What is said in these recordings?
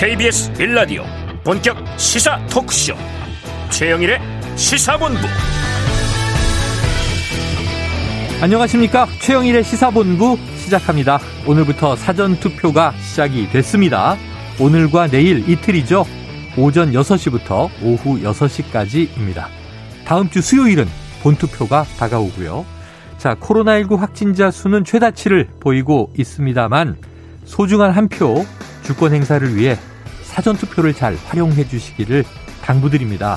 KBS 빌라디오 본격 시사 토크쇼. 최영일의 시사본부. 안녕하십니까? 최영일의 시사본부 시작합니다. 오늘부터 사전투표가 시작이 됐습니다. 오늘과 내일 이틀이죠. 오전 6시부터 오후 6시까지입니다. 다음 주 수요일은 본투표가 다가오고요. 자 코로나19 확진자 수는 최다치를 보이고 있습니다만 소중한 한표 주권 행사를 위해 사전투표를 잘 활용해 주시기를 당부드립니다.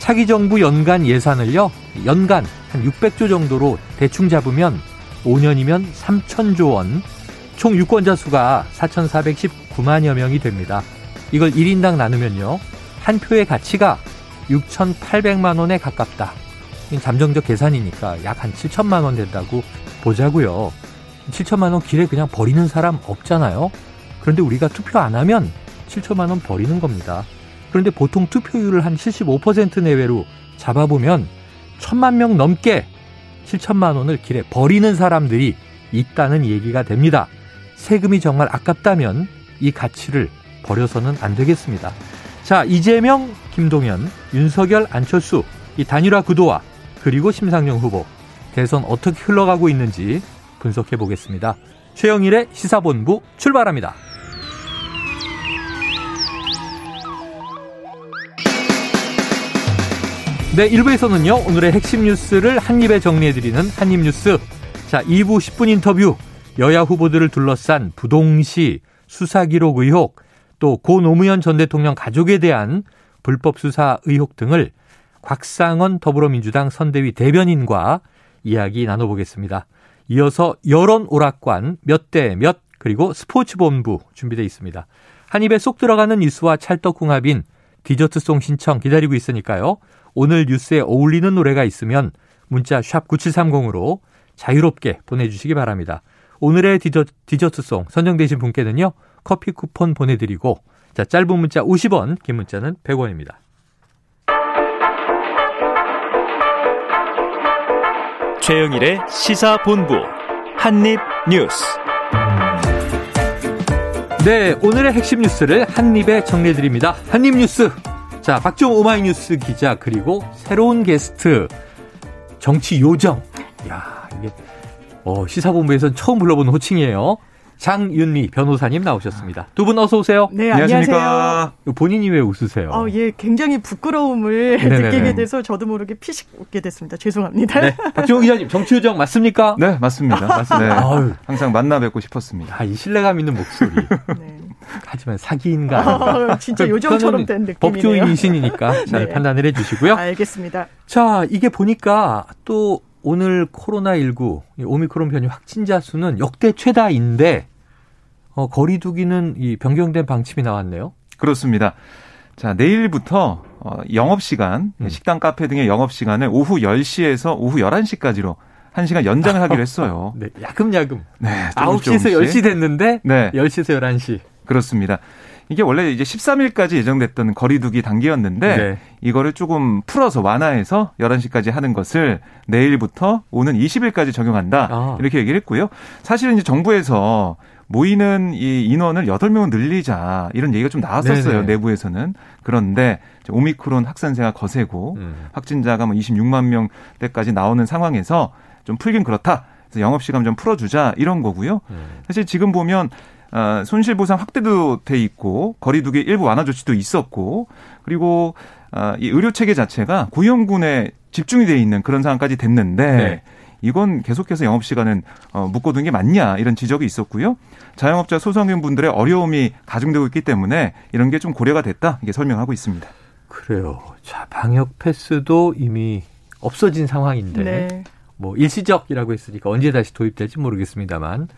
차기 정부 연간 예산을요, 연간 한 600조 정도로 대충 잡으면 5년이면 3천조 원, 총 유권자 수가 4,419만여 명이 됩니다. 이걸 1인당 나누면요, 한 표의 가치가 6,800만 원에 가깝다. 잠정적 계산이니까 약 한 7천만 원 된다고 보자고요. 7천만 원 길에 그냥 버리는 사람 없잖아요. 그런데 우리가 투표 안 하면 7천만 원 버리는 겁니다. 그런데 보통 투표율을 한 75% 내외로 잡아보면 천만 명 넘게 7천만 원을 길에 버리는 사람들이 있다는 얘기가 됩니다. 세금이 정말 아깝다면 이 가치를 버려서는 안 되겠습니다. 자, 이재명, 김동연, 윤석열, 안철수 이 단일화 구도와 그리고 심상정 후보 대선 어떻게 흘러가고 있는지 분석해 보겠습니다. 최영일의 시사본부 출발합니다. 네, 1부에서는요, 오늘의 핵심 뉴스를 한입에 정리해드리는 한입뉴스. 자, 2부 10분 인터뷰. 여야 후보들을 둘러싼 부동시, 수사기록 의혹, 또 고 노무현 전 대통령 가족에 대한 불법 수사 의혹 등을 곽상원 더불어민주당 선대위 대변인과 이야기 나눠보겠습니다. 이어서 여론 오락관 몇 대 몇 그리고 스포츠 본부 준비되어 있습니다. 한 입에 쏙 들어가는 뉴스와 찰떡궁합인 디저트송 신청 기다리고 있으니까요. 오늘 뉴스에 어울리는 노래가 있으면 문자 샵 9730으로 자유롭게 보내주시기 바랍니다. 오늘의 디저트, 디저트송 선정되신 분께는요. 커피 쿠폰 보내드리고 자 짧은 문자 50원 긴 문자는 100원입니다. 최영일의 시사본부 한입뉴스 네, 오늘의 핵심 뉴스를 한입에 정리해드립니다. 한입뉴스. 자, 박종 오마이뉴스 기자 그리고 새로운 게스트 정치 요정. 야, 이게 어, 시사본부에서는 처음 불러보는 호칭이에요. 장윤미 변호사님 나오셨습니다. 두 분 어서 오세요. 네, 안녕하세요. 본인이 왜 웃으세요? 어, 예, 굉장히 부끄러움을 네네네. 느끼게 돼서 저도 모르게 피식 웃게 됐습니다. 죄송합니다. 네, 박지원 기자님, 정치요정 맞습니까? 네, 맞습니다. 맞습니다. 네, 항상 만나 뵙고 싶었습니다. 아, 이 신뢰감 있는 목소리. 네. 하지만 사기인가? 어, 진짜 그 요정처럼 된 느낌이네요. 법조인이시니까 잘 네. 판단을 해주시고요. 알겠습니다. 자, 이게 보니까 또 오늘 코로나19 오미크론 변이 확진자 수는 역대 최다인데 어, 거리두기는 이 변경된 방침이 나왔네요. 그렇습니다. 자, 내일부터 어, 영업 시간, 음. 식당, 카페 등의 영업 시간을 오후 10시에서 오후 11시까지로 1시간 연장을 하기로 했어요. 네, 야금야금. 네, 9시에서 10시 됐는데 네. 10시에서 11시. 그렇습니다. 이게 원래 이제 13일까지 예정됐던 거리두기 단계였는데 네. 이거를 조금 풀어서 완화해서 11시까지 하는 것을 내일부터 오는 20일까지 적용한다. 아. 이렇게 얘기를 했고요. 사실은 이제 정부에서 모이는 이 인원을 8명은 늘리자 이런 얘기가 좀 나왔었어요. 네네. 내부에서는. 그런데 오미크론 확산세가 거세고 음. 확진자가 뭐 26만 명대까지 나오는 상황에서 좀 풀긴 그렇다. 그래서 영업 시간 좀 풀어 주자 이런 거고요. 음. 사실 지금 보면 어, 손실보상 확대도 돼 있고 거리두기 일부 완화 조치도 있었고 그리고 어, 이 의료 체계 자체가 고용군에 집중이 돼 있는 그런 상황까지 됐는데 네. 이건 계속해서 영업 시간은 어, 묶어둔 게 맞냐 이런 지적이 있었고요. 자영업자 소상인 분들의 어려움이 가중되고 있기 때문에 이런 게 좀 고려가 됐다 이게 설명하고 있습니다. 그래요. 자 방역 패스도 이미 없어진 상황인데 네. 뭐 일시적이라고 했으니까 언제 다시 도입될지 모르겠습니다만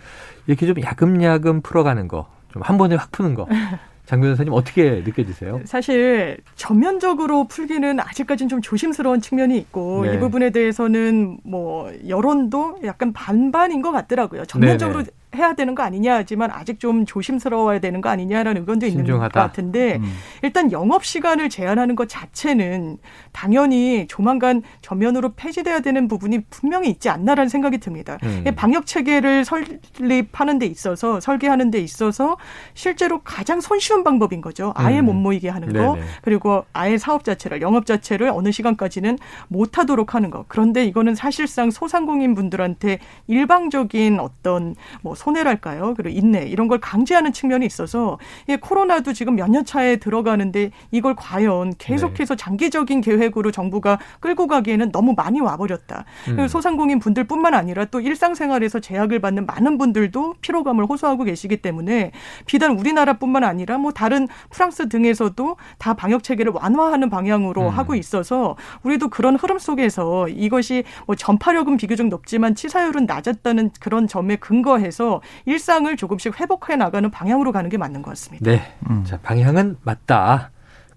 이렇게 좀 야금야금 풀어가는 거, 좀 한 번에 확 푸는 거. 장 변호사님 어떻게 느껴지세요? 사실 전면적으로 풀기는 아직까지는 좀 조심스러운 측면이 있고 네. 이 부분에 대해서는 뭐 여론도 약간 반반인 것 같더라고요. 전면적으로 네네. 해야 되는 거 아니냐 하지만 아직 좀 조심스러워야 되는 거 아니냐라는 의견도 있는 신중하다. 것 같은데 음. 일단 영업 시간을 제한하는 것 자체는 당연히 조만간 전면으로 폐지돼야 되는 부분이 분명히 있지 않나라는 생각이 듭니다. 음. 방역 체계를 설립하는 데 있어서 설계하는 데 있어서 실제로 가장 손쉬운 방법인 거죠. 아예 음. 못 모이게 하는 거 네네. 그리고 아예 사업 자체를 영업 자체를 어느 시간까지는 못 하도록 하는 거. 그런데 이거는 사실상 소상공인 분들한테 일방적인 어떤 뭐 손해랄까요? 그리고 인내 이런 걸 강제하는 측면이 있어서 이 코로나도 지금 몇 년 차에 들어가는데 이걸 과연 계속해서 네. 장기적인 계획으로 정부가 끌고 가기에는 너무 많이 와버렸다. 음. 소상공인 분들뿐만 아니라 또 일상생활에서 제약을 받는 많은 분들도 피로감을 호소하고 계시기 때문에 비단 우리나라뿐만 아니라 뭐 다른 프랑스 등에서도 다 방역 체계를 완화하는 방향으로 음. 하고 있어서 우리도 그런 흐름 속에서 이것이 뭐 전파력은 비교적 높지만 치사율은 낮았다는 그런 점에 근거해서 일상을 조금씩 회복해 나가는 방향으로 가는 게 맞는 것 같습니다. 네. 음. 자, 방향은 맞다.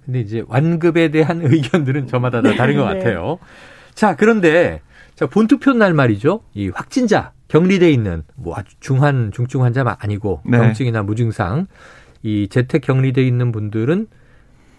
근데 이제 완급에 대한 의견들은 저마다 다 다른 것 네. 같아요. 자, 그런데 자, 본투표 날 말이죠. 이 확진자 격리돼 있는 뭐 아주 중한 중증 환자가 아니고 네. 병증이나 무증상 이 재택 격리돼 있는 분들은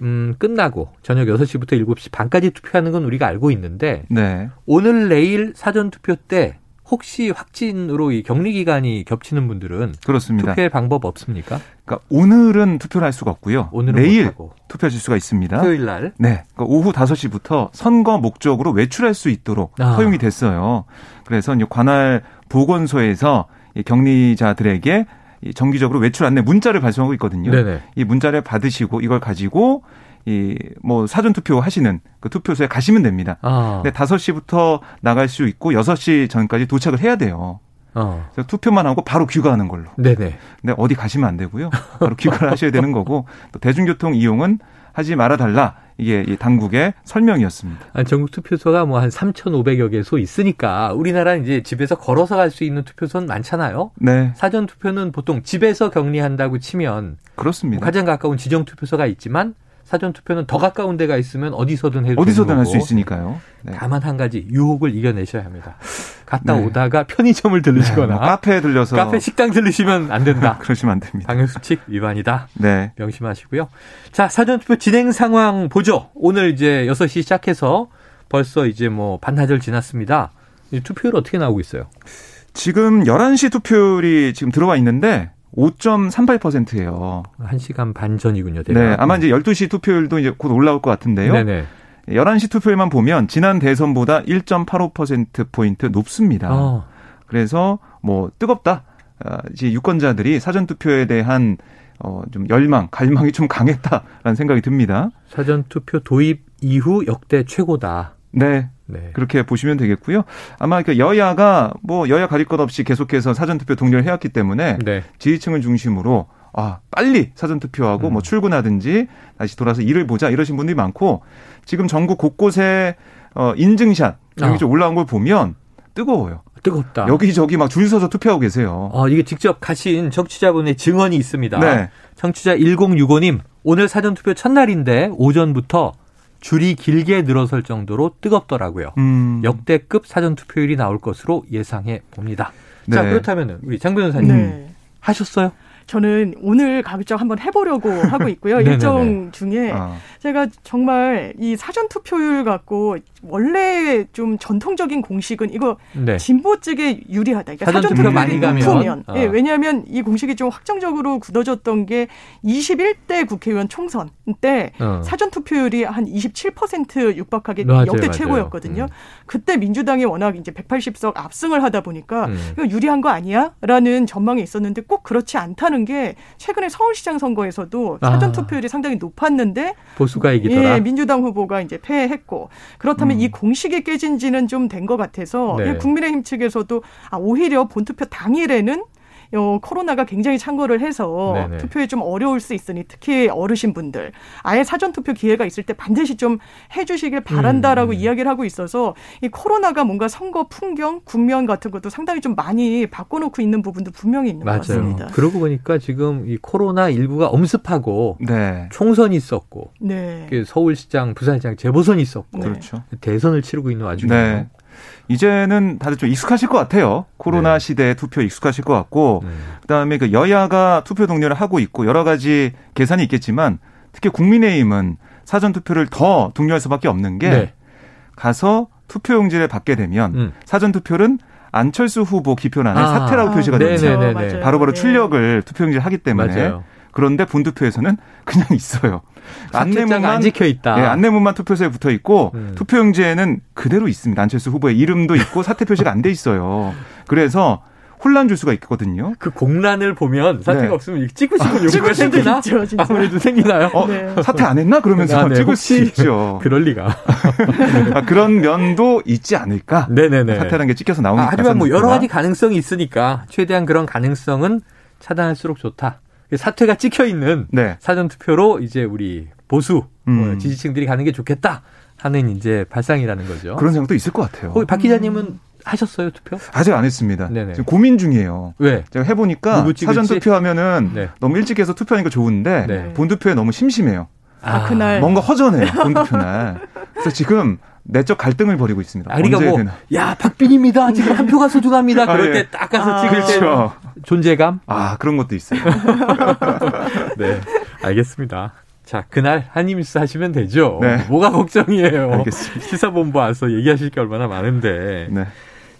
음, 끝나고 저녁 6시부터 7시 반까지 투표하는 건 우리가 알고 있는데 네. 오늘 내일 사전 투표 때 혹시 확진으로 이 격리 기간이 겹치는 분들은 그렇습니다. 투표할 방법 없습니까? 그러니까 오늘은 투표를 할 수가 없고요. 오늘은 내일 투표 하실 수가 있습니다. 토요일 날. 네. 그러니까 오후 5시부터 선거 목적으로 외출할 수 있도록 아. 허용이 됐어요. 그래서 관할 보건소에서 격리자들에게 정기적으로 외출 안내 문자를 발송하고 있거든요. 네네. 이 문자를 받으시고 이걸 가지고 이 뭐 사전 투표 하시는 그 투표소에 가시면 됩니다. 아. 근데 5시부터 나갈 수 있고 6시 전까지 도착을 해야 돼요. 어. 그래서 투표만 하고 바로 귀가하는 걸로. 네네. 근데 어디 가시면 안 되고요. 바로 귀가를 하셔야 되는 거고 또 대중교통 이용은 하지 말아 달라. 이게 이 당국의 설명이었습니다. 아니, 전국 투표소가 뭐 한 3,500여 개소 있으니까 우리나라 이제 집에서 걸어서 갈 수 있는 투표소는 많잖아요. 네. 사전 투표는 보통 집에서 격리한다고 치면 그렇습니다. 뭐 가장 가까운 지정 투표소가 있지만 사전 투표는 더 가까운 데가 있으면 어디서든 해도 어디서든 할 수 있으니까요. 네. 다만 한 가지 유혹을 이겨내셔야 합니다. 갔다 네. 오다가 편의점을 들르시거나 네, 뭐 카페에 들려서 카페 식당 들르시면 안 된다. 그러시면 안 됩니다. 방역 수칙 위반이다. 네. 명심하시고요. 자, 사전 투표 진행 상황 보죠. 오늘 이제 6시 시작해서 벌써 이제 뭐 반나절 지났습니다. 투표율 어떻게 나오고 있어요? 지금 11시 투표율이 지금 들어와 있는데 5.38%예요. 1시간 반 전이군요. 대략. 네, 아마 이제 12시 투표율도 이제 곧 올라올 것 같은데요. 네네. 11시 투표율만 보면 지난 대선보다 1.85% 포인트 높습니다. 어. 그래서 뭐 뜨겁다. 아, 이제 유권자들이 사전 투표에 대한 어, 좀 열망, 갈망이 좀 강했다라는 생각이 듭니다. 사전 투표 도입 이후 역대 최고다. 네. 네. 그렇게 보시면 되겠고요. 아마 그 여야가 뭐 여야 가릴 것 없이 계속해서 사전투표 독려를 해왔기 때문에 네. 지지층을 중심으로 아 빨리 사전투표하고 음. 뭐 출근하든지 다시 돌아서 일을 보자 이러신 분들이 많고 지금 전국 곳곳에 어 인증샷 여기 좀 어. 올라온 걸 보면 뜨거워요. 뜨겁다. 여기저기 막 줄 서서 투표하고 계세요. 어, 이게 직접 가신 정치자분의 증언이 있습니다. 네. 청취자 1065님, 오늘 사전투표 첫날인데 오전부터 줄이 길게 늘어설 정도로 뜨겁더라고요. 음. 역대급 사전 투표율이 나올 것으로 예상해 봅니다. 네. 자 그렇다면 우리 장 변호사님 네. 하셨어요? 저는 오늘 가급적 한번 해보려고 하고 있고요. 일정 중에 아. 제가 정말 이 사전 투표율 갖고 원래 좀 전통적인 공식은 이거 네. 진보 측에 유리하다. 그러니까 사전 투표 많이 가면 어. 예, 왜냐하면 이 공식이 좀 확정적으로 굳어졌던 게 21대 국회의원 총선 때 어. 사전 투표율이 한 27% 육박하게 맞아요, 역대 맞아요. 최고였거든요. 음. 그때 민주당이 워낙 이제 180석 압승을 하다 보니까 음. 이거 유리한 거 아니야?라는 전망이 있었는데 꼭 그렇지 않다는 게 최근에 서울시장 선거에서도 사전 아. 투표율이 아. 상당히 높았는데 보수가 이기더라. 예, 민주당 후보가 이제 패했고 그렇다면 음. 이 공식이 깨진 지는 좀 된 것 같아서 네. 국민의힘 측에서도 아, 오히려 본투표 당일에는 어, 코로나가 굉장히 창궐을 해서 네네. 투표에 좀 어려울 수 있으니 특히 어르신 분들 아예 사전 투표 기회가 있을 때 반드시 좀 해주시길 바란다라고 음. 이야기를 하고 있어서 이 코로나가 뭔가 선거 풍경 국면 같은 것도 상당히 좀 많이 바꿔놓고 있는 부분도 분명히 있는 맞아요. 것 같습니다. 그러고 보니까 지금 이 코로나 일부가 엄습하고 네. 총선이 있었고 네. 그 서울시장, 부산시장 재보선이 있었고 네. 그렇죠. 대선을 치르고 있는 와중에 네. 이제는 다들 좀 익숙하실 것 같아요. 코로나 네. 시대에 투표 익숙하실 것 같고, 음. 그다음에 그 여야가 투표 동료를 하고 있고 여러 가지 계산이 있겠지만 특히 국민의힘은 사전 투표를 더 독려할 수밖에 없는 게 네. 가서 투표용지를 받게 되면 음. 사전 투표는 안철수 후보 기표란에 아, 사퇴라고 표시가 되죠. 바로바로 네. 출력을 투표용지를 하기 때문에 맞아요. 그런데 본투표에서는 그냥 있어요. 안내문만 안 찍혀 있다. 네, 안내문만 투표소에 붙어 있고 음. 투표용지에는 그대로 있습니다. 안철수 후보의 이름도 있고 사퇴 표시가 안 돼 있어요. 그래서 혼란 줄 수가 있거든요. 그 공란을 보면 사태가 네. 없으면 찍고 싶은 욕구가 생기나? 있죠, 진짜. 아무래도 생기나요? 어, 네. 사태 안 했나? 그러면서 아, 네. 찍을 수 있죠. 그럴 리가. 아, 그런 면도 있지 않을까? 네네네. 사태라는 게 찍혀서 나오니까. 아, 하지만 뭐 여러 가지 가능성이 있으니까 최대한 그런 가능성은 차단할수록 좋다. 사퇴가 찍혀 있는 네. 사전 투표로 이제 우리 보수 음. 어, 지지층들이 가는 게 좋겠다 하는 이제 발상이라는 거죠. 그런 생각도 있을 것 같아요. 박 기자님은 하셨어요 투표? 아직 안 했습니다. 네네. 지금 고민 중이에요. 왜? 제가 해보니까 사전 투표하면은 네. 너무 일찍 해서 투표하니까 좋은데 네. 본 투표에 너무 심심해요. 아, 그날 뭔가 허전해요 본 투표 날. 그래서 지금 내적 갈등을 벌이고 있습니다. 아, 그러니까 뭐, 야, 박빈입니다. 지금 한 표가 소중합니다. 그럴 아, 때딱 가서 아, 찍을 그렇죠. 때 존재감? 아, 그런 것도 있어요. 네, 알겠습니다. 자, 그날 한임스 하시면 되죠. 네. 뭐가 걱정이에요. 알겠습니다. 시사본부 와서 얘기하실 게 얼마나 많은데. 네.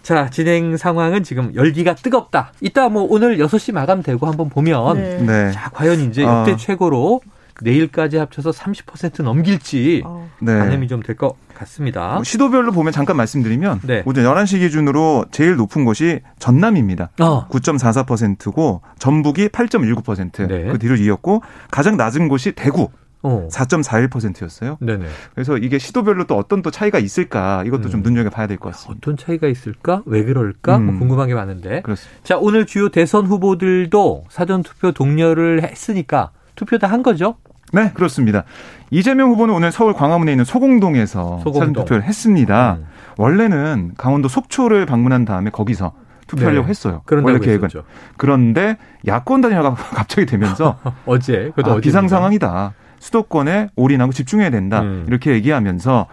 자, 진행 상황은 지금 열기가 뜨겁다. 이따 뭐 오늘 6시 마감되고 한번 보면 네. 네. 자, 과연 이제 역대 어. 최고로 내일까지 합쳐서 30% 넘길지 어. 네. 가늠이 좀 될 것 같습니다. 뭐 시도별로 보면 잠깐 말씀드리면 네. 오전 11시 기준으로 제일 높은 곳이 전남입니다. 어. 9.44%고 전북이 8.19%. 네. 그 뒤를 이었고 가장 낮은 곳이 대구 어. 4.41%였어요. 네네. 그래서 이게 시도별로 또 어떤 또 차이가 있을까 이것도 음. 좀 눈여겨 봐야 될 것 같습니다. 어떤 차이가 있을까? 왜 그럴까? 뭐 음. 뭐 궁금한 게 많은데. 그렇습니다. 자, 오늘 주요 대선 후보들도 사전 투표 독려를 했으니까 투표 다 한 거죠? 네, 그렇습니다. 이재명 후보는 오늘 서울 광화문에 있는 소공동에서 소공동. 사전 투표를 했습니다. 음. 원래는 강원도 속초를 방문한 다음에 거기서 투표하려고 네. 했어요. 원래 계획은. 했었죠. 그런데 야권 단일화가 갑자기 되면서 어제 아, 비상 상황이다. 수도권에 올인하고 집중해야 된다. 음. 이렇게 얘기하면서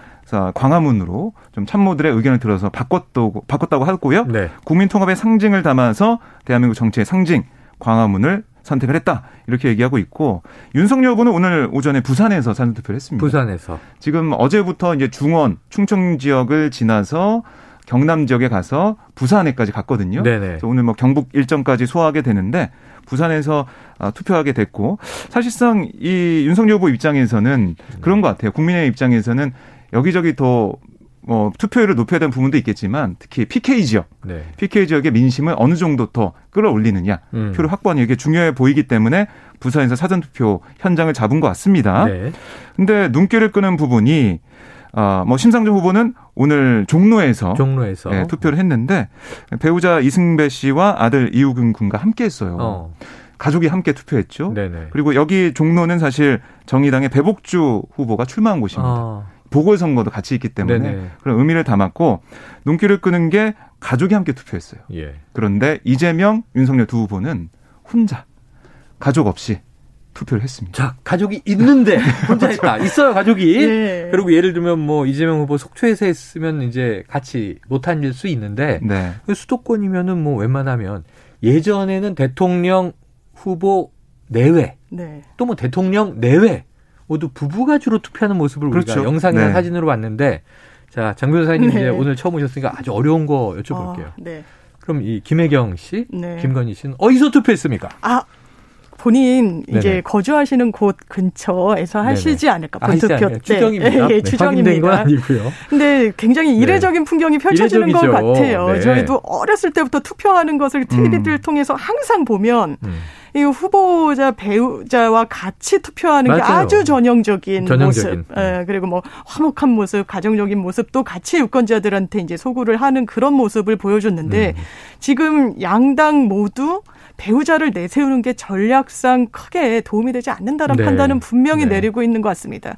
광화문으로 좀 참모들의 의견을 들어서 바꿨다고 바꿨다고 하고요. 네. 국민 통합의 상징을 담아서 대한민국 정치의 상징 광화문을 선택을 했다 이렇게 얘기하고 있고 윤석열 후보는 오늘 오전에 부산에서 사전 투표를 했습니다. 부산에서 지금 어제부터 이제 중원 충청 지역을 지나서 경남 지역에 가서 부산에까지 갔거든요. 네네. 그래서 오늘 뭐 경북 일정까지 소화하게 되는데 부산에서 아, 투표하게 됐고 사실상 이 윤석열 후보 입장에서는 그런 것 같아요. 국민의 입장에서는 여기저기 더 뭐 투표율을 높여야 되는 부분도 있겠지만 특히 PK 지역, 네. PK 지역의 민심을 어느 정도 더 끌어올리느냐, 음. 표를 확보하는 게 중요해 보이기 때문에 부산에서 사전 투표 현장을 잡은 것 같습니다. 네. 근데 눈길을 끄는 부분이 아, 뭐 심상정 후보는 오늘 종로에서, 종로에서. 네, 투표를 했는데 배우자 이승배 씨와 아들 이우근 군과 함께 했어요. 어. 가족이 함께 투표했죠. 네네. 그리고 여기 종로는 사실 정의당의 배복주 후보가 출마한 곳입니다. 어. 보궐선거도 같이 있기 때문에 네네. 그런 의미를 담았고 눈길을 끄는 게 가족이 함께 투표했어요. 예. 그런데 이재명, 윤석열 두 후보는 혼자 가족 없이 투표를 했습니다. 자, 가족이 있는데 혼자 했다. 있어요, 가족이. 네. 그리고 예를 들면 뭐 이재명 후보 속초에서 했으면 이제 같이 못 앉을 수 있는데 네. 수도권이면은 뭐 웬만하면 예전에는 대통령 후보 내외 네. 또뭐 대통령 내외 모두 부부가 주로 투표하는 모습을 그렇죠. 우리가 영상이나 네. 사진으로 봤는데 자, 장 변호사님 네. 이제 오늘 처음 오셨으니까 아주 어려운 거 여쭤볼게요. 어, 네. 그럼 이 김혜경 씨, 네. 김건희 씨는 어디서 투표했습니까? 아, 본인 네네. 이제 거주하시는 곳 근처에서 하시지 네네. 않을까 본투표 때 추정입니다. 예, 네, 추정입니다. 건 아니고요. 근데 굉장히 네. 이례적인 네. 풍경이 펼쳐지는 이례적이죠. 것 같아요. 네. 저희도 어렸을 때부터 투표하는 것을 TV를 음. 통해서 항상 보면 음. 이 후보자 배우자와 같이 투표하는 맞아요. 게 아주 전형적인, 전형적인. 모습. 네. 예, 그리고 뭐 화목한 모습, 가정적인 모습도 같이 유권자들한테 이제 소구를 하는 그런 모습을 보여줬는데 음. 지금 양당 모두 배우자를 내세우는 게 전략상 크게 도움이 되지 않는다는 네. 판단은 분명히 네. 내리고 있는 것 같습니다.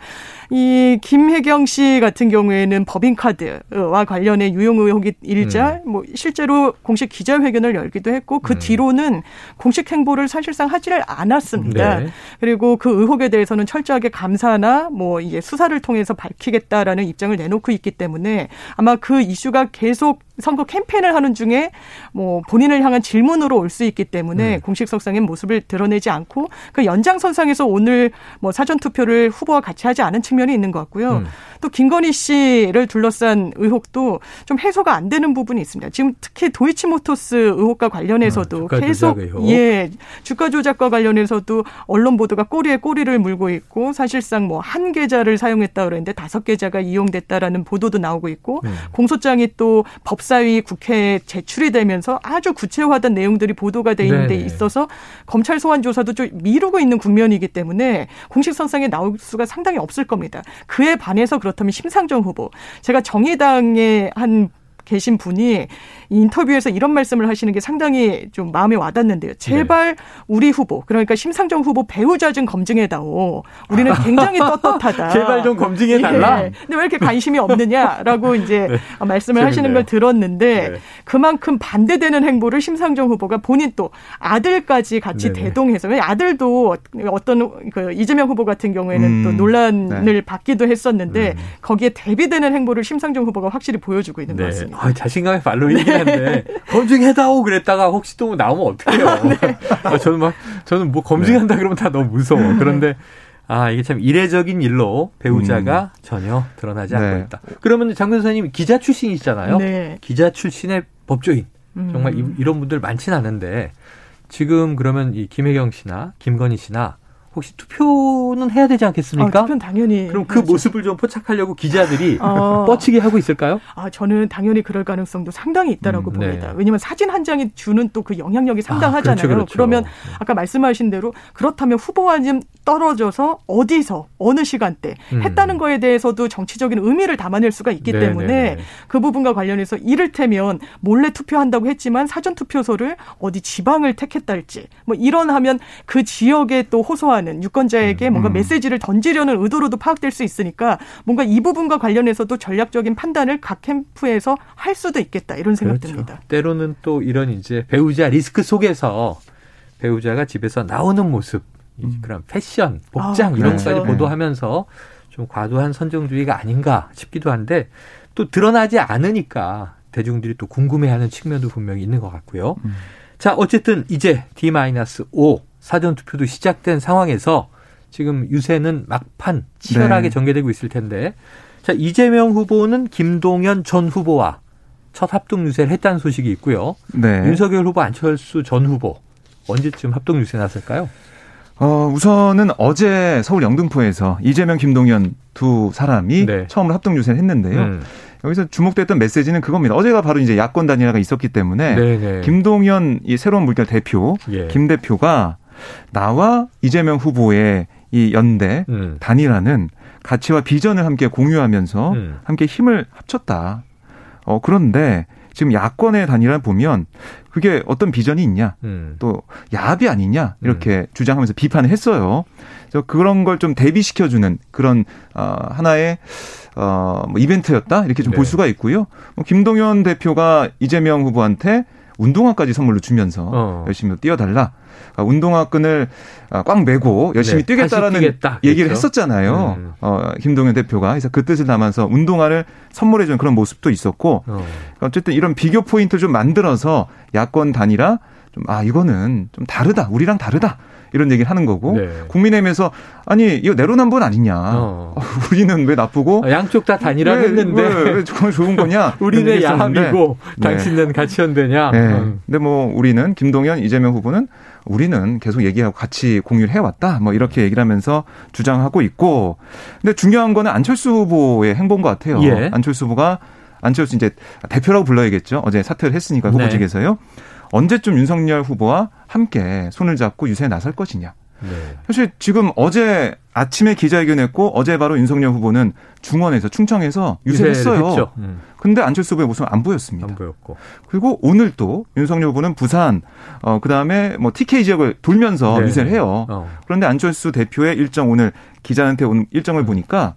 이 김혜경 씨 같은 경우에는 법인카드와 관련해 유용 의혹이 일자 음. 뭐 실제로 공식 기자회견을 열기도 했고 그 음. 뒤로는 공식 행보를 사실상 하지를 않았습니다. 네. 그리고 그 의혹에 대해서는 철저하게 감사나 뭐 이게 수사를 통해서 밝히겠다라는 입장을 내놓고 있기 때문에 아마 그 이슈가 계속 선거 캠페인을 하는 중에 뭐 본인을 향한 질문으로 올 수 있기 때문에 음. 공식 석상의 모습을 드러내지 않고 그 연장선상에서 오늘 뭐 사전 투표를 후보와 같이 하지 않은 측면 이 있는 것 같고요. 음. 또 김건희 씨를 둘러싼 의혹도 좀 해소가 안 되는 부분이 있습니다. 지금 특히 도이치모터스 의혹과 관련해서도 아, 계속 예 주가 조작과 관련해서도 언론 보도가 꼬리에 꼬리를 물고 있고 사실상 뭐 한 계좌를 사용했다 그랬는데 다섯 계좌가 이용됐다라는 보도도 나오고 있고 음. 공소장이 또 법사위 국회에 제출이 되면서 아주 구체화된 내용들이 보도가 돼 있는 데 있어서 검찰 소환 조사도 좀 미루고 있는 국면이기 때문에 공식선상에 나올 수가 상당히 없을 겁니다. 그에 반해서 그렇 그렇다면 심상정 후보. 제가 정의당의 한 계신 분이 인터뷰에서 이런 말씀을 하시는 게 상당히 좀 마음에 와닿는데요. 제발 네. 우리 후보 그러니까 심상정 후보 배우자 좀 검증해다오. 우리는 굉장히 떳떳하다. 제발 좀 검증해달라. 예. 근데 왜 이렇게 관심이 없느냐라고 이제 네. 말씀을 재밌네요. 하시는 걸 들었는데 네. 그만큼 반대되는 행보를 심상정 후보가 본인 또 아들까지 같이 네네. 대동해서 아들도 어떤 그 이재명 후보 같은 경우에는 음. 또 논란을 네. 받기도 했었는데 음. 거기에 대비되는 행보를 심상정 후보가 확실히 보여주고 있는 것 네. 같습니다. 아, 자신감의 발로이긴 한데 검증해다오 그랬다가 혹시 또 나오면 어떡해요. 네. 아, 저는 막 저는 뭐 검증한다 그러면 다 너무 무서워. 그런데 아, 이게 참 이례적인 일로 배우자가 음. 전혀 드러나지 않고 네. 있다. 그러면 장 변호사님 기자 출신이시잖아요. 네. 기자 출신의 법조인. 음. 정말 이, 이런 분들 많지는 않은데 지금 그러면 이 김혜경 씨나 김건희 씨나 혹시 투표는 해야 되지 않겠습니까? 아, 투표는 당연히. 그럼 그 해야죠. 모습을 좀 포착하려고 기자들이 어. 뻗치게 하고 있을까요? 아, 저는 당연히 그럴 가능성도 상당히 있다라고 음, 네. 봅니다. 왜냐하면 사진 한 장이 주는 또 그 영향력이 상당하잖아요. 아, 그렇죠, 그렇죠. 그러면 아까 말씀하신 대로 그렇다면 후보와 좀 떨어져서 어디서 어느 시간대 음. 했다는 거에 대해서도 정치적인 의미를 담아낼 수가 있기 네, 때문에 네, 네. 그 부분과 관련해서 이를테면 몰래 투표한다고 했지만 사전 투표소를 어디 지방을 택했다 할지 뭐 이런 하면 그 지역에 또 호소하는 하는 유권자에게 뭔가 음. 메시지를 던지려는 의도로도 파악될 수 있으니까 뭔가 이 부분과 관련해서도 전략적인 판단을 각 캠프에서 할 수도 있겠다 이런 생각 그렇죠. 듭니다. 때로는 또 이런 이제 배우자 리스크 속에서 배우자가 집에서 나오는 모습, 음. 그런 패션, 복장 아, 이런 것까지 그렇죠. 보도하면서 좀 과도한 선정주의가 아닌가 싶기도 한데 또 드러나지 않으니까 대중들이 또 궁금해하는 측면도 분명히 있는 것 같고요. 음. 자, 어쨌든 이제 D-5 사전 투표도 시작된 상황에서 지금 유세는 막판 치열하게 네. 전개되고 있을 텐데 자 이재명 후보는 김동연 전 후보와 첫 합동 유세를 했다는 소식이 있고요. 네. 윤석열 후보 안철수 전 후보 언제쯤 합동 유세 나설까요? 어, 우선은 어제 서울 영등포에서 이재명, 김동연 두 사람이 네. 처음으로 합동 유세를 했는데요. 음. 여기서 주목됐던 메시지는 그겁니다. 어제가 바로 이제 야권 단일화가 있었기 때문에 네네. 네. 김동연 이 새로운 물결 대표 예. 김 대표가 나와 이재명 후보의 이 연대 음. 단일화는 가치와 비전을 함께 공유하면서 음. 함께 힘을 합쳤다. 어 그런데 지금 야권의 단일화 보면 그게 어떤 비전이 있냐, 음. 또 야합이 아니냐 이렇게 음. 주장하면서 비판을 했어요. 그래서 그런 걸 좀 대비시켜주는 그런 어 하나의 어뭐 이벤트였다 이렇게 좀볼 네. 수가 있고요. 뭐 김동연 대표가 이재명 후보한테 운동화까지 선물로 주면서 어. 열심히 뛰어달라. 아, 운동화 끈을 아, 꽉 메고 열심히 네, 뛰겠다라는 뛰겠다. 얘기를 그렇죠? 했었잖아요. 음. 어, 김동연 대표가. 그래서 그 뜻을 담아서 운동화를 선물해 준 그런 모습도 있었고 어. 어쨌든 이런 비교 포인트를 좀 만들어서 야권 단일화 좀아 이거는 좀 다르다. 우리랑 다르다. 이런 얘기를 하는 거고 네. 국민의힘에서 아니 이거 내로남불 아니냐 어. 우리는 왜 나쁘고 아, 양쪽 다 단일화 했는데 왜, 왜, 왜 좋은 거냐 우리는 야합이고 네. 당신은 가치연대냐 네. 음. 근데 뭐 우리는 김동연 이재명 후보는 우리는 계속 얘기하고 같이 공유를 해왔다 뭐 이렇게 얘기를 하면서 주장하고 있고 근데 중요한 거는 안철수 후보의 행보인 것 같아요 예. 안철수 후보가 안철수 이제 대표라고 불러야겠죠 어제 사퇴를 했으니까 후보직에서요 네. 언제쯤 윤석열 후보와 함께 손을 잡고 유세에 나설 것이냐. 네. 사실 지금 어제 아침에 기자회견했고 어제 바로 윤석열 후보는 중원에서 충청에서 유세했어요. 음. 근데 안철수 후보의 모습은 안 보였습니다. 안 보였고. 그리고 오늘 또 윤석열 후보는 부산 어 그다음에 뭐 TK 지역을 돌면서 네. 유세를 해요. 어. 그런데 안철수 대표의 일정 오늘 기자한테 온 일정을 음. 보니까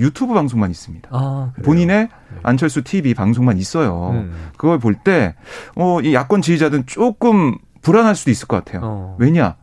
유튜브 방송만 있습니다. 아, 본인의 네. 안철수 TV 방송만 있어요. 음. 그걸 볼 때, 어, 이 야권 지지자들은 조금 불안할 수도 있을 것 같아요. 어. 왜냐?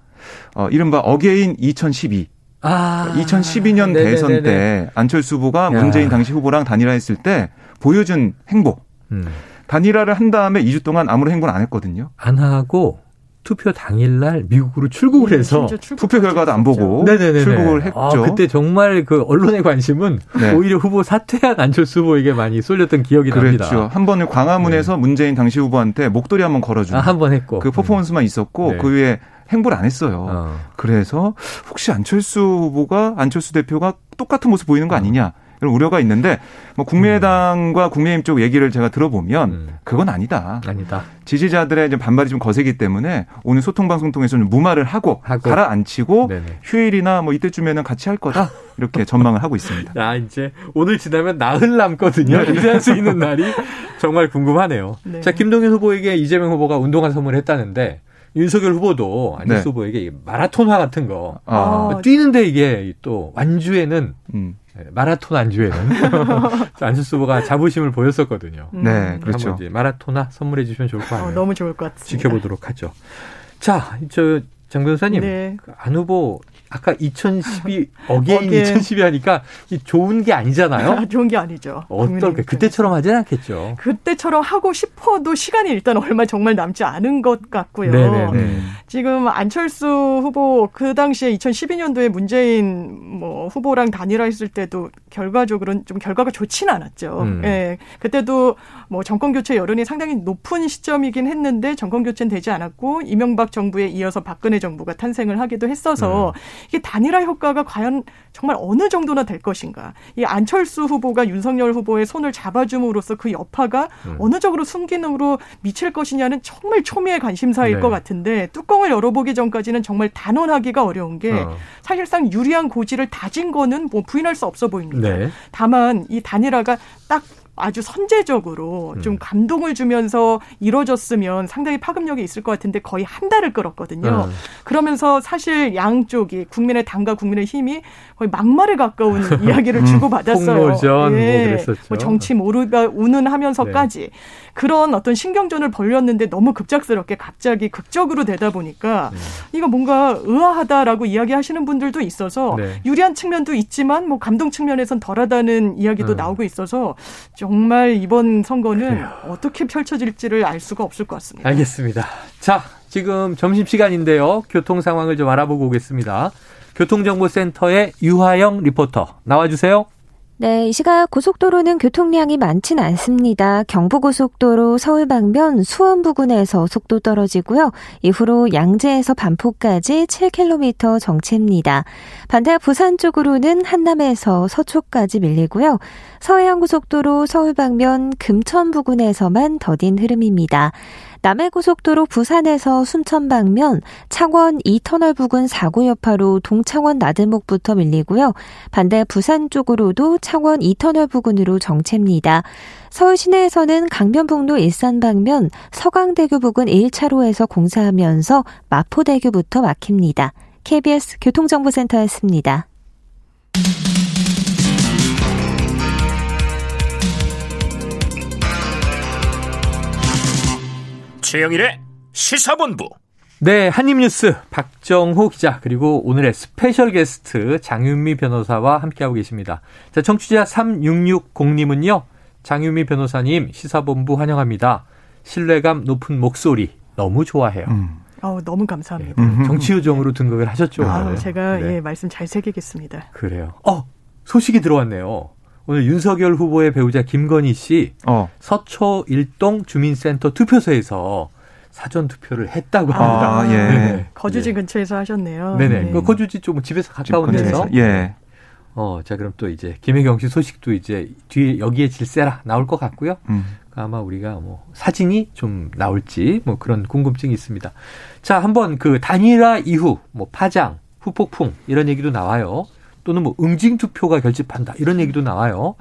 어, 이른바 again 2012. 아, 2012년 네네네네. 대선 때 안철수 후보가 문재인 당시 후보랑 단일화했을 때 보여준 행보. 음. 단일화를 한 다음에 2주 동안 아무런 행보는 안 했거든요. 안 하고 투표 당일날 미국으로 출국을 네, 해서 투표 결과도 안 보고 네네네네. 출국을 했죠. 아, 그때 정말 그 언론의 관심은 네. 오히려 후보 사퇴한 안철수 후보에게 많이 쏠렸던 기억이 그랬죠. 납니다. 한 번은 광화문에서 네. 문재인 당시 후보한테 목도리 한 번 걸어주고 아, 한번 했고 그 퍼포먼스만 있었고 네. 그 위에 행보를 안 했어요. 어. 그래서 혹시 안철수 후보가 안철수 대표가 똑같은 모습 보이는 거 어. 아니냐? 이런 우려가 있는데 뭐 국민의당과 국민의힘 쪽 얘기를 제가 들어보면 음. 그건 아니다. 아니다. 지지자들의 이제 반발이 좀 거세기 때문에 오늘 소통 방송 통해서 좀 무마를 하고, 하고. 가라앉히고 네네. 휴일이나 뭐 이때쯤에는 같이 할 거다 이렇게 전망을 하고 있습니다. 야 이제 오늘 지나면 나흘 남거든요. 네. 이제 할수 있는 날이 정말 궁금하네요. 네. 자 김동연 후보에게 이재명 후보가 운동화 선물했다는데 윤석열 후보도 안철수 네. 후보에게 마라톤화 같은 거 아. 뛰는데 이게 또 완주에는 음. 네, 마라톤 완주에는 안철수 후보가 자부심을 보였었거든요. 음. 네, 그렇죠. 한번 선물해 주시면 좋을 것 같아요. 어, 너무 좋을 것 같습니다. 지켜보도록 하죠. 자, 저 장 변호사님, 네. 그 안 후보 아까 2012 again 2012 하니까 좋은 게 아니잖아요. 좋은 게 아니죠. 어떨까? 그때처럼 하진 않겠죠. 그때처럼 하고 싶어도 시간이 일단 얼마 정말 남지 않은 것 같고요. 네네네. 지금 안철수 후보 그 당시에 2012년도에 문재인 뭐 후보랑 단일화했을 때도 결과적으로는 좀 결과가 좋지는 않았죠. 음. 예. 그때도 뭐 정권 교체 여론이 상당히 높은 시점이긴 했는데 정권 교체는 되지 않았고 이명박 정부에 이어서 박근혜 정부가 탄생을 하기도 했어서 음. 이게 단일화 효과가 과연 정말 어느 정도나 될 것인가. 이 안철수 후보가 윤석열 후보의 손을 잡아줌으로써 그 여파가 음. 어느 정도로 순기능으로 미칠 것이냐는 정말 초미의 관심사일 네. 것 같은데 뚜껑을 열어보기 전까지는 정말 단언하기가 어려운 게 어. 사실상 유리한 고지를 다진 거는 뭐 부인할 수 없어 보입니다. 네. 다만 이 단일화가 딱 아주 선제적으로 음. 좀 감동을 주면서 이뤄졌으면 상당히 파급력이 있을 것 같은데 거의 한 달을 끌었거든요. 음. 그러면서 사실 양쪽이 국민의 당과 국민의 힘이 거의 막말에 가까운 이야기를 음. 주고받았어요. 폭로전 뭐 예. 뭐 그랬었죠. 뭐 정치 모르가 운운하면서까지 네. 그런 어떤 신경전을 벌였는데 너무 급작스럽게 갑자기 극적으로 되다 보니까 네. 이거 뭔가 의아하다라고 이야기하시는 분들도 있어서 네. 유리한 측면도 있지만 뭐 감동 측면에선 덜하다는 이야기도 음. 나오고 있어서 정말 이번 선거는 그래요. 어떻게 펼쳐질지를 알 수가 없을 것 같습니다. 알겠습니다. 자, 지금 점심시간인데요. 교통 상황을 좀 알아보고 오겠습니다. 교통정보센터의 유하영 리포터 나와주세요. 네, 이 시각 고속도로는 교통량이 많진 않습니다. 경부고속도로 서울 방면 수원 부근에서 속도 떨어지고요. 이후로 양재에서 반포까지 7km 정체입니다. 반대 부산 쪽으로는 한남에서 서초까지 밀리고요. 서해안고속도로 서울 방면 금천 부근에서만 더딘 흐름입니다. 남해고속도로 부산에서 순천 방면 창원 2터널 부근 사고 여파로 동창원 나들목부터 밀리고요. 반대 부산 쪽으로도 창원 2터널 부근으로 정체입니다. 서울 시내에서는 강변북로 일산 방면 서강대교 부근 1차로에서 공사하면서 마포대교부터 막힙니다. KBS 교통정보센터였습니다. 최영일의 시사본부. 네, 한입뉴스 박정호 기자 그리고 오늘의 special 게스트 장윤미 변호사와 함께하고 계십니다. 자, 청취자 3660님은요. 장윤미 변호사님 시사본부 환영합니다. 신뢰감 높은 목소리 너무 좋아해요. 음. 어, 너무 감사합니다. 네, 정치 요정으로 등극을 하셨죠. 아, 제가 네. 예, 말씀 잘 새기겠습니다. 그래요. 어, 소식이 들어왔네요. 오늘 윤석열 후보의 배우자 김건희 씨 어. 서초 일동 주민센터 투표소에서 사전 투표를 했다고 합니다. 아, 예. 네. 거주지 예. 근처에서 하셨네요. 네네. 네. 그 거주지 좀 집에서 가까운 데서. 예. 어, 자 그럼 또 이제 김혜경 씨 소식도 이제 뒤에 여기에 질세라 나올 것 같고요. 음. 아마 우리가 뭐 사진이 좀 나올지 뭐 그런 궁금증이 있습니다. 자, 한번 그 단일화 이후 뭐 파장 후폭풍 이런 얘기도 나와요. 또는 뭐 응징 투표가 결집한다 이런 얘기도 나와요.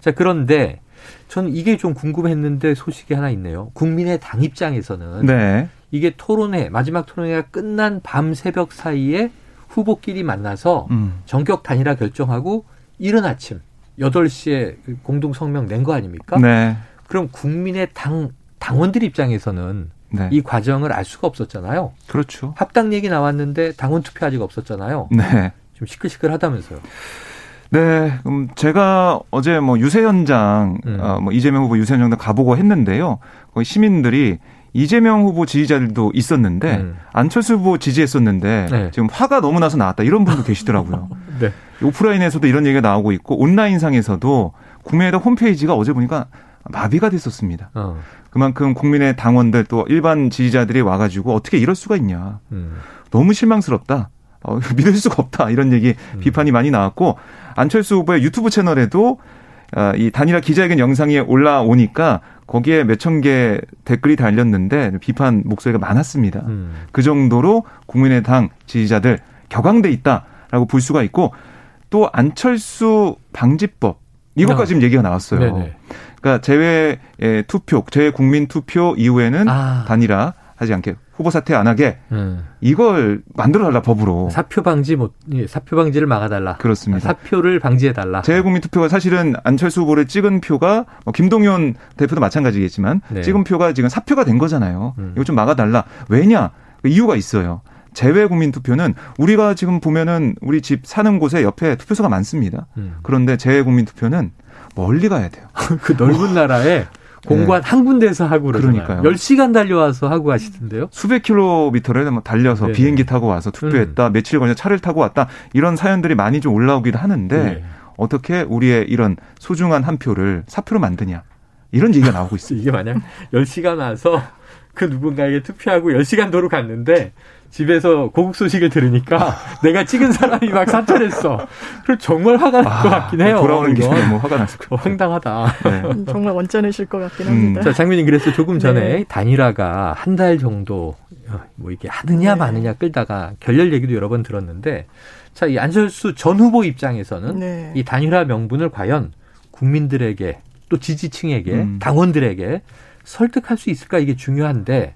자 그런데 저는 이게 좀 궁금했는데 소식이 하나 있네요. 국민의 당 입장에서는 네. 이게 토론회 마지막 토론회가 끝난 밤 새벽 사이에 후보끼리 만나서 음. 전격 단일화 결정하고 이른 아침 8시에 공동 성명 낸 거 아닙니까? 네. 그럼 국민의 당 당원들 입장에서는 네. 이 과정을 알 수가 없었잖아요. 그렇죠. 합당 얘기 나왔는데 당원 투표 아직 없었잖아요. 네. 좀 시끌시끌하다면서요. 네, 음, 제가 어제 뭐 유세 현장, 음. 어, 뭐 이재명 후보 유세 현장도 가보고 했는데요. 거기 시민들이 이재명 후보 지지자들도 있었는데 음. 안철수 후보 지지했었는데 네. 지금 화가 너무 나서 나왔다 이런 분도 계시더라고요. 네. 오프라인에서도 이런 얘기가 나오고 있고 온라인상에서도 국민의당 홈페이지가 어제 보니까 마비가 됐었습니다. 어. 그만큼 국민의 당원들 또 일반 지지자들이 와가지고 어떻게 이럴 수가 있냐. 음. 너무 실망스럽다. 어, 믿을 수가 없다. 이런 얘기 음. 비판이 많이 나왔고 안철수 후보의 유튜브 채널에도 어, 이 단일화 기자회견 영상이 올라오니까 거기에 몇 천 개 댓글이 달렸는데 비판 목소리가 많았습니다. 음. 그 정도로 국민의당 지지자들 격앙돼 있다라고 볼 수가 있고 또 안철수 방지법 이것까지 아. 지금 얘기가 나왔어요. 네네. 그러니까 재외 투표, 재외 국민 투표 이후에는 아. 단일화 하지 않게 후보 사퇴 안 하게 음. 이걸 만들어 달라 법으로 사표 방지 못 예, 사표 방지를 막아 달라 그렇습니다. 사표를 방지해 달라. 재외국민 투표가 사실은 안철수 후보를 찍은 표가 뭐 김동연 대표도 마찬가지겠지만 네. 찍은 표가 지금 사표가 된 거잖아요. 음. 이거 좀 막아 달라. 왜냐? 이유가 있어요. 재외국민 투표는 우리가 지금 보면은 우리 집 사는 곳에 옆에 투표소가 많습니다. 음. 그런데 재외국민 투표는 멀리 가야 돼요. 그 넓은 나라에 공관 네. 한 군데에서 하고 그러니까요. 10시간 달려와서 하고 가시던데요. 수백 킬로미터를 뭐 달려서 네. 비행기 타고 와서 투표했다. 음. 며칠 걸려 차를 타고 왔다. 이런 사연들이 많이 좀 올라오기도 하는데 네. 어떻게 우리의 이런 소중한 한 표를 사표로 만드냐. 이런 얘기가 나오고 있어요. 이게 만약 10시간 와서 그 누군가에게 투표하고 10시간 도로 갔는데 집에서 고국 소식을 들으니까 내가 찍은 사람이 막 사퇴했어. 그럼 정말 화가 날것 아, 같긴 해요. 돌아오는 길에 뭐 화가 났을 것 같아요. 황당하다. 네. 음, 정말 원짠으실 것 같긴 합니다. 음. 자, 장민님 그래서 조금 전에 네. 단일화가 한 달 정도 어, 뭐 이게 하느냐 네. 마느냐 끌다가 결렬 얘기도 여러 번 들었는데 자, 이 안철수 전 후보 입장에서는 네. 이 단일화 명분을 과연 국민들에게 또 지지층에게 음. 당원들에게 설득할 수 있을까 이게 중요한데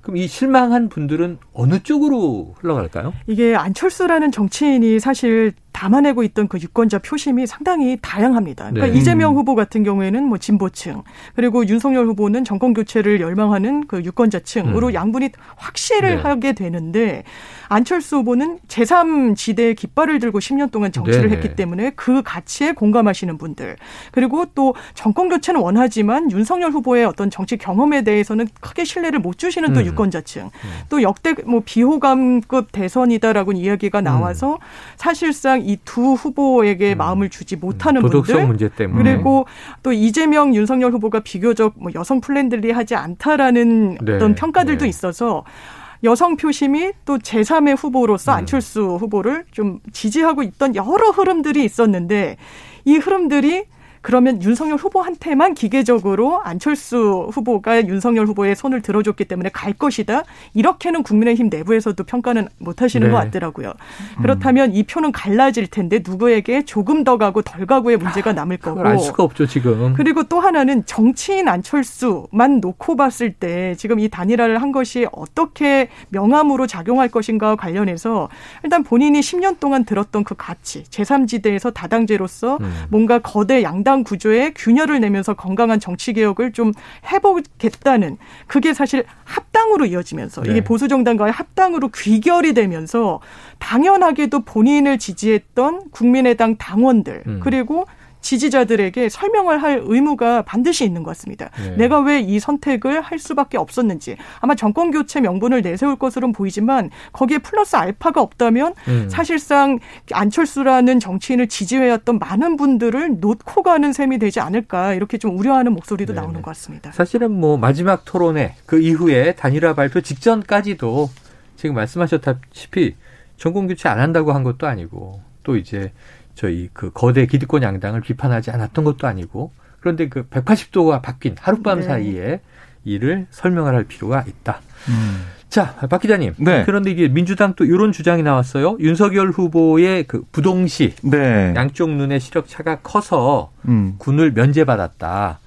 그럼 이 실망한 분들은 어느 쪽으로 흘러갈까요? 이게 안철수라는 정치인이 사실 담아내고 있던 그 유권자 표심이 상당히 다양합니다. 그러니까 네. 이재명 후보 같은 경우에는 뭐 진보층, 그리고 윤석열 후보는 정권 교체를 열망하는 그 유권자층으로 음. 양분이 확실을 네. 하게 되는데 안철수 후보는 제3지대의 깃발을 들고 10년 동안 정치를 네네. 했기 때문에 그 가치에 공감하시는 분들 그리고 또 정권 교체는 원하지만 윤석열 후보의 어떤 정치 경험에 대해서는 크게 신뢰를 못 주시는 또 음. 유권자층 음. 또 역대 뭐 비호감급 대선이다라고 이야기가 음. 나와서 음. 사실상 이 두 후보에게 음. 마음을 주지 못하는 도덕성 분들 문제 때문에 그리고 또 이재명 윤석열 후보가 비교적 뭐 여성 friendly하지 않다라는 네. 어떤 평가들도 네. 있어서 여성 표심이 또 제3의 후보로서 음. 안철수 후보를 좀 지지하고 있던 여러 흐름들이 있었는데 이 흐름들이 그러면 윤석열 후보한테만 기계적으로 안철수 후보가 윤석열 후보의 손을 들어줬기 때문에 갈 것이다. 이렇게는 국민의힘 내부에서도 평가는 못 하시는 네. 것 같더라고요. 그렇다면 이 표는 갈라질 텐데 누구에게 조금 더 가고 덜 가고의 문제가 아, 남을 거고. 알 수가 없죠, 지금. 그리고 또 하나는 정치인 안철수만 놓고 봤을 때 지금 이 단일화를 한 것이 어떻게 명함으로 작용할 것인가 관련해서 일단 본인이 10년 동안 들었던 그 가치, 제3지대에서 다당제로서 음. 뭔가 거대 양당 정당 구조에 균열을 내면서 건강한 정치 개혁을 좀 해보겠다는 그게 사실 합당으로 이어지면서 네. 이게 보수 정당과의 합당으로 귀결이 되면서 당연하게도 본인을 지지했던 국민의당 당원들 음. 그리고 지지자들에게 설명을 할 의무가 반드시 있는 것 같습니다. 네. 내가 왜 이 선택을 할 수밖에 없었는지 아마 정권 교체 명분을 내세울 것으로는 보이지만 거기에 플러스 알파가 없다면 음. 사실상 안철수라는 정치인을 지지해왔던 많은 분들을 놓고 가는 셈이 되지 않을까 이렇게 좀 우려하는 목소리도 네 나오는 것 같습니다. 사실은 뭐 마지막 토론회 그 이후에 단일화 발표 직전까지도 지금 말씀하셨다시피 정권 교체 안 한다고 한 것도 아니고 또 이제 저희 그 거대 기득권 양당을 비판하지 않았던 것도 아니고 그런데 그 180도가 바뀐 하룻밤 네. 사이에 이를 설명을 할 필요가 있다. 음. 자, 박 기자님. 네. 그런데 이게 민주당 또 이런 주장이 나왔어요. 윤석열 후보의 그 부동시. 네. 양쪽 눈의 시력 차가 커서 음. 군을 면제받았다.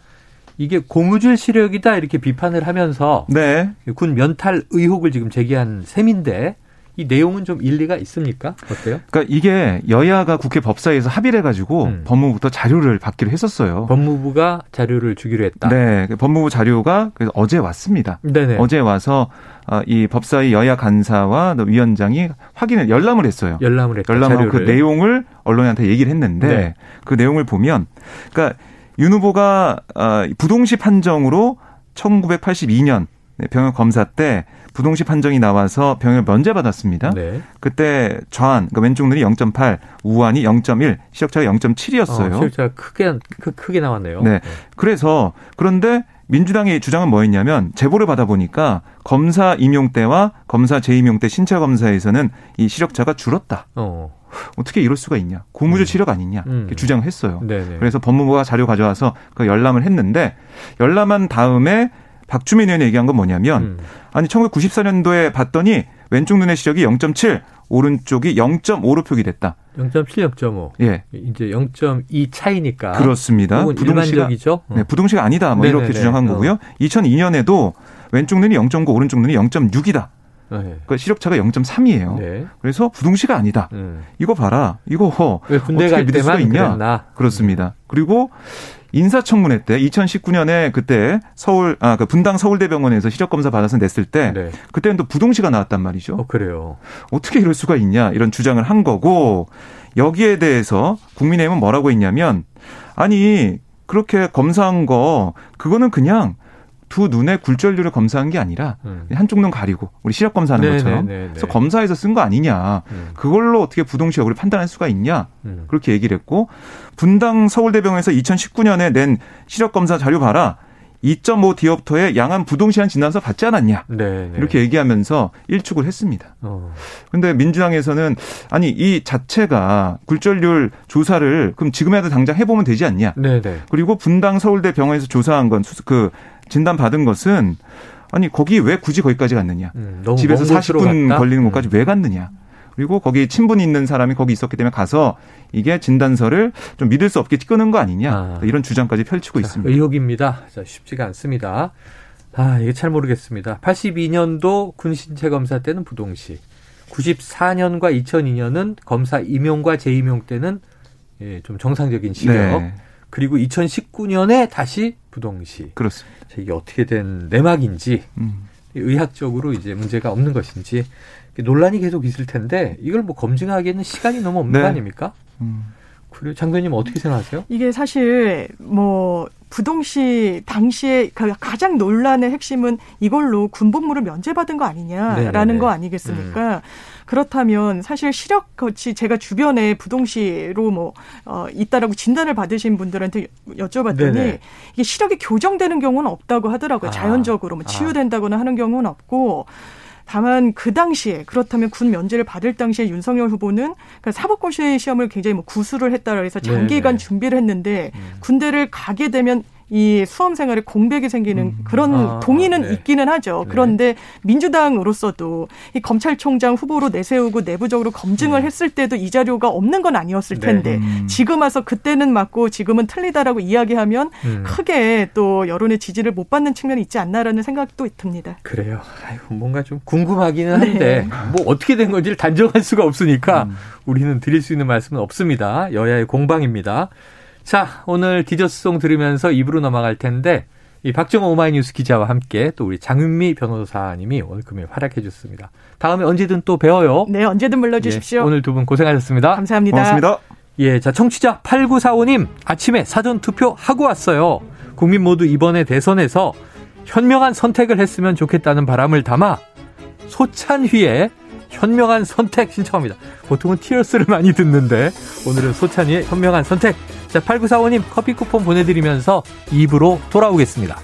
이게 고무줄 시력이다 이렇게 비판을 하면서 네. 군 면탈 의혹을 지금 제기한 셈인데 이 내용은 좀 일리가 있습니까? 어때요? 그러니까 이게 여야가 국회 법사위에서 합의를 해가지고 음. 법무부부터 자료를 받기로 했었어요. 법무부가 자료를 주기로 했다. 네, 그 법무부 자료가 그래서 어제 왔습니다. 네네. 어제 와서 어, 이 법사위 여야 간사와 위원장이 확인을 열람을 했어요. 열람을 했다. 열람하고 그 내용을 언론한테 얘기를 했는데 네. 그 내용을 보면, 그러니까 윤 후보가 어, 부동시 판정으로 1982년 병역 검사 때 부동시 판정이 나와서 병역 면제 받았습니다. 네. 그때 좌안, 그러니까 왼쪽 눈이 0.8, 우안이 0.1, 시력차가 0.7이었어요. 어, 시력차가 크게 크 게 나왔네요. 네. 그래서 그런데 민주당의 주장은 뭐였냐면 제보를 받아보니까 검사 임용 때와 검사 재임용 때 신체 검사에서는 이 시력차가 줄었다. 어. 어떻게 이럴 수가 있냐? 고무줄 음. 시력 아니냐? 음. 주장을 했어요. 네네. 그래서 법무부가 자료 가져와서 그 열람을 했는데 열람한 다음에 박주민 의원이 얘기한 건 뭐냐면 음. 아니 1994년도에 봤더니 왼쪽 눈의 시력이 0.7, 오른쪽이 0.5로 표기됐다. 0.7, 0.5. 예. 이제 0.2 차이니까. 그렇습니다. 부동시가 죠 네, 부동시가 아니다. 뭐 네네네. 이렇게 주장한 어. 거고요. 2002년에도 왼쪽 눈이 0.9, 오른쪽 눈이 0.6이다. 네. 그러니까 시력차가 0.3이에요. 네. 그래서 부동시가 아니다. 음. 이거 봐라. 이거 왜 군대 갈 믿을 수가 있냐? 그랬나? 그렇습니다. 그리고 인사청문회 때 2019년에 그때 서울 아 그 분당 서울대병원에서 시력 검사 받아서 냈을 때 네. 그때는 또 부동시가 나왔단 말이죠. 어, 그래요. 어떻게 이럴 수가 있냐 이런 주장을 한 거고 여기에 대해서 국민의힘은 뭐라고 했냐면 아니 그렇게 검사한 거 그거는 그냥 두 눈의 굴절률을 검사한 게 아니라 음. 한쪽 눈 가리고 우리 시력 검사하는 네네네네. 것처럼 네, 네, 네. 그래서 검사해서 쓴 거 아니냐 음. 그걸로 어떻게 부동시 여부를 판단할 수가 있냐 음. 그렇게 얘기를 했고 분당 서울대병원에서 2019년에 낸 시력 검사 자료 봐라 2.5 디옵터의 양한 부동시한 진단서 받지 않았냐 네네. 이렇게 얘기하면서 일축을 했습니다. 그런데 어. 민주당에서는 아니 이 자체가 굴절률 조사를 그럼 지금이라도 당장 해보면 되지 않냐. 네네. 그리고 분당 서울대 병원에서 조사한 건 그 진단 받은 것은 아니 거기 왜 굳이 거기까지 갔느냐? 음, 집에서 40분 갔다? 걸리는 곳까지 음. 왜 갔느냐? 그리고 거기 친분이 있는 사람이 거기 있었기 때문에 가서 이게 진단서를 좀 믿을 수 없게 끄는 거 아니냐 아. 이런 주장까지 펼치고 자, 있습니다. 의혹입니다. 자, 쉽지가 않습니다. 아 이게 잘 모르겠습니다. 82년도 군신체 검사 때는 부동시, 94년과 2002년은 검사 임용과 재임용 때는 예, 좀 정상적인 시력. 네. 그리고 2019년에 다시 부동시. 그렇습니다. 이게 어떻게 된 내막인지 음. 의학적으로 이제 문제가 없는 것인지 논란이 계속 있을 텐데 이걸 뭐 검증하기에는 시간이 너무 없는 네. 거 아닙니까? 음. 그리고 장관님 어떻게 생각하세요? 이게 사실 뭐 부동시 당시에 그 가장 논란의 핵심은 이걸로 군복무를 면제받은 거 아니냐라는 네네네. 거 아니겠습니까? 음. 그렇다면 사실 시력 거치 제가 주변에 부동시로 뭐 어, 있다라고 진단을 받으신 분들한테 여쭤봤더니 네네. 이게 시력이 교정되는 경우는 없다고 하더라고요. 아. 자연적으로 뭐 아. 치유된다거나 하는 경우는 없고 다만 그 당시에 그렇다면 군 면제를 받을 당시에 윤석열 후보는 그러니까 사법고시 시험을 굉장히 뭐 구수를 했다라 해서 장기간 네네. 준비를 했는데 음. 군대를 가게 되면 이 수험 생활에 공백이 생기는 음. 그런 아, 동의는 네. 있기는 하죠. 네. 그런데 민주당으로서도 이 검찰총장 후보로 내세우고 내부적으로 검증을 음. 했을 때도 이 자료가 없는 건 아니었을 네. 텐데 네. 음. 지금 와서 그때는 맞고 지금은 틀리다라고 이야기하면 음. 크게 또 여론의 지지를 못 받는 측면이 있지 않나라는 생각도 듭니다. 그래요. 아이고 뭔가 좀 궁금하기는 한데 네. 뭐 어떻게 된 건지를 단정할 수가 없으니까 음. 우리는 드릴 수 있는 말씀은 없습니다. 여야의 공방입니다. 자, 오늘 디저스송 들으면서 입으로 넘어갈 텐데 이 박정호 오마이뉴스 기자와 함께 또 우리 장윤미 변호사님이 오늘 금요일 활약해 주셨습니다. 다음에 언제든 또 배워요. 네, 언제든 불러주십시오. 예, 오늘 두 분 고생하셨습니다. 감사합니다. 고맙습니다. 예, 자, 청취자 8945님, 아침에 사전 투표 하고 왔어요. 국민 모두 이번에 대선에서 현명한 선택을 했으면 좋겠다는 바람을 담아 소찬휘의 현명한 선택 신청합니다. 보통은 티어스를 많이 듣는데 오늘은 소찬이의 현명한 선택. 8945님 커피 쿠폰 보내드리면서 입으로 돌아오겠습니다.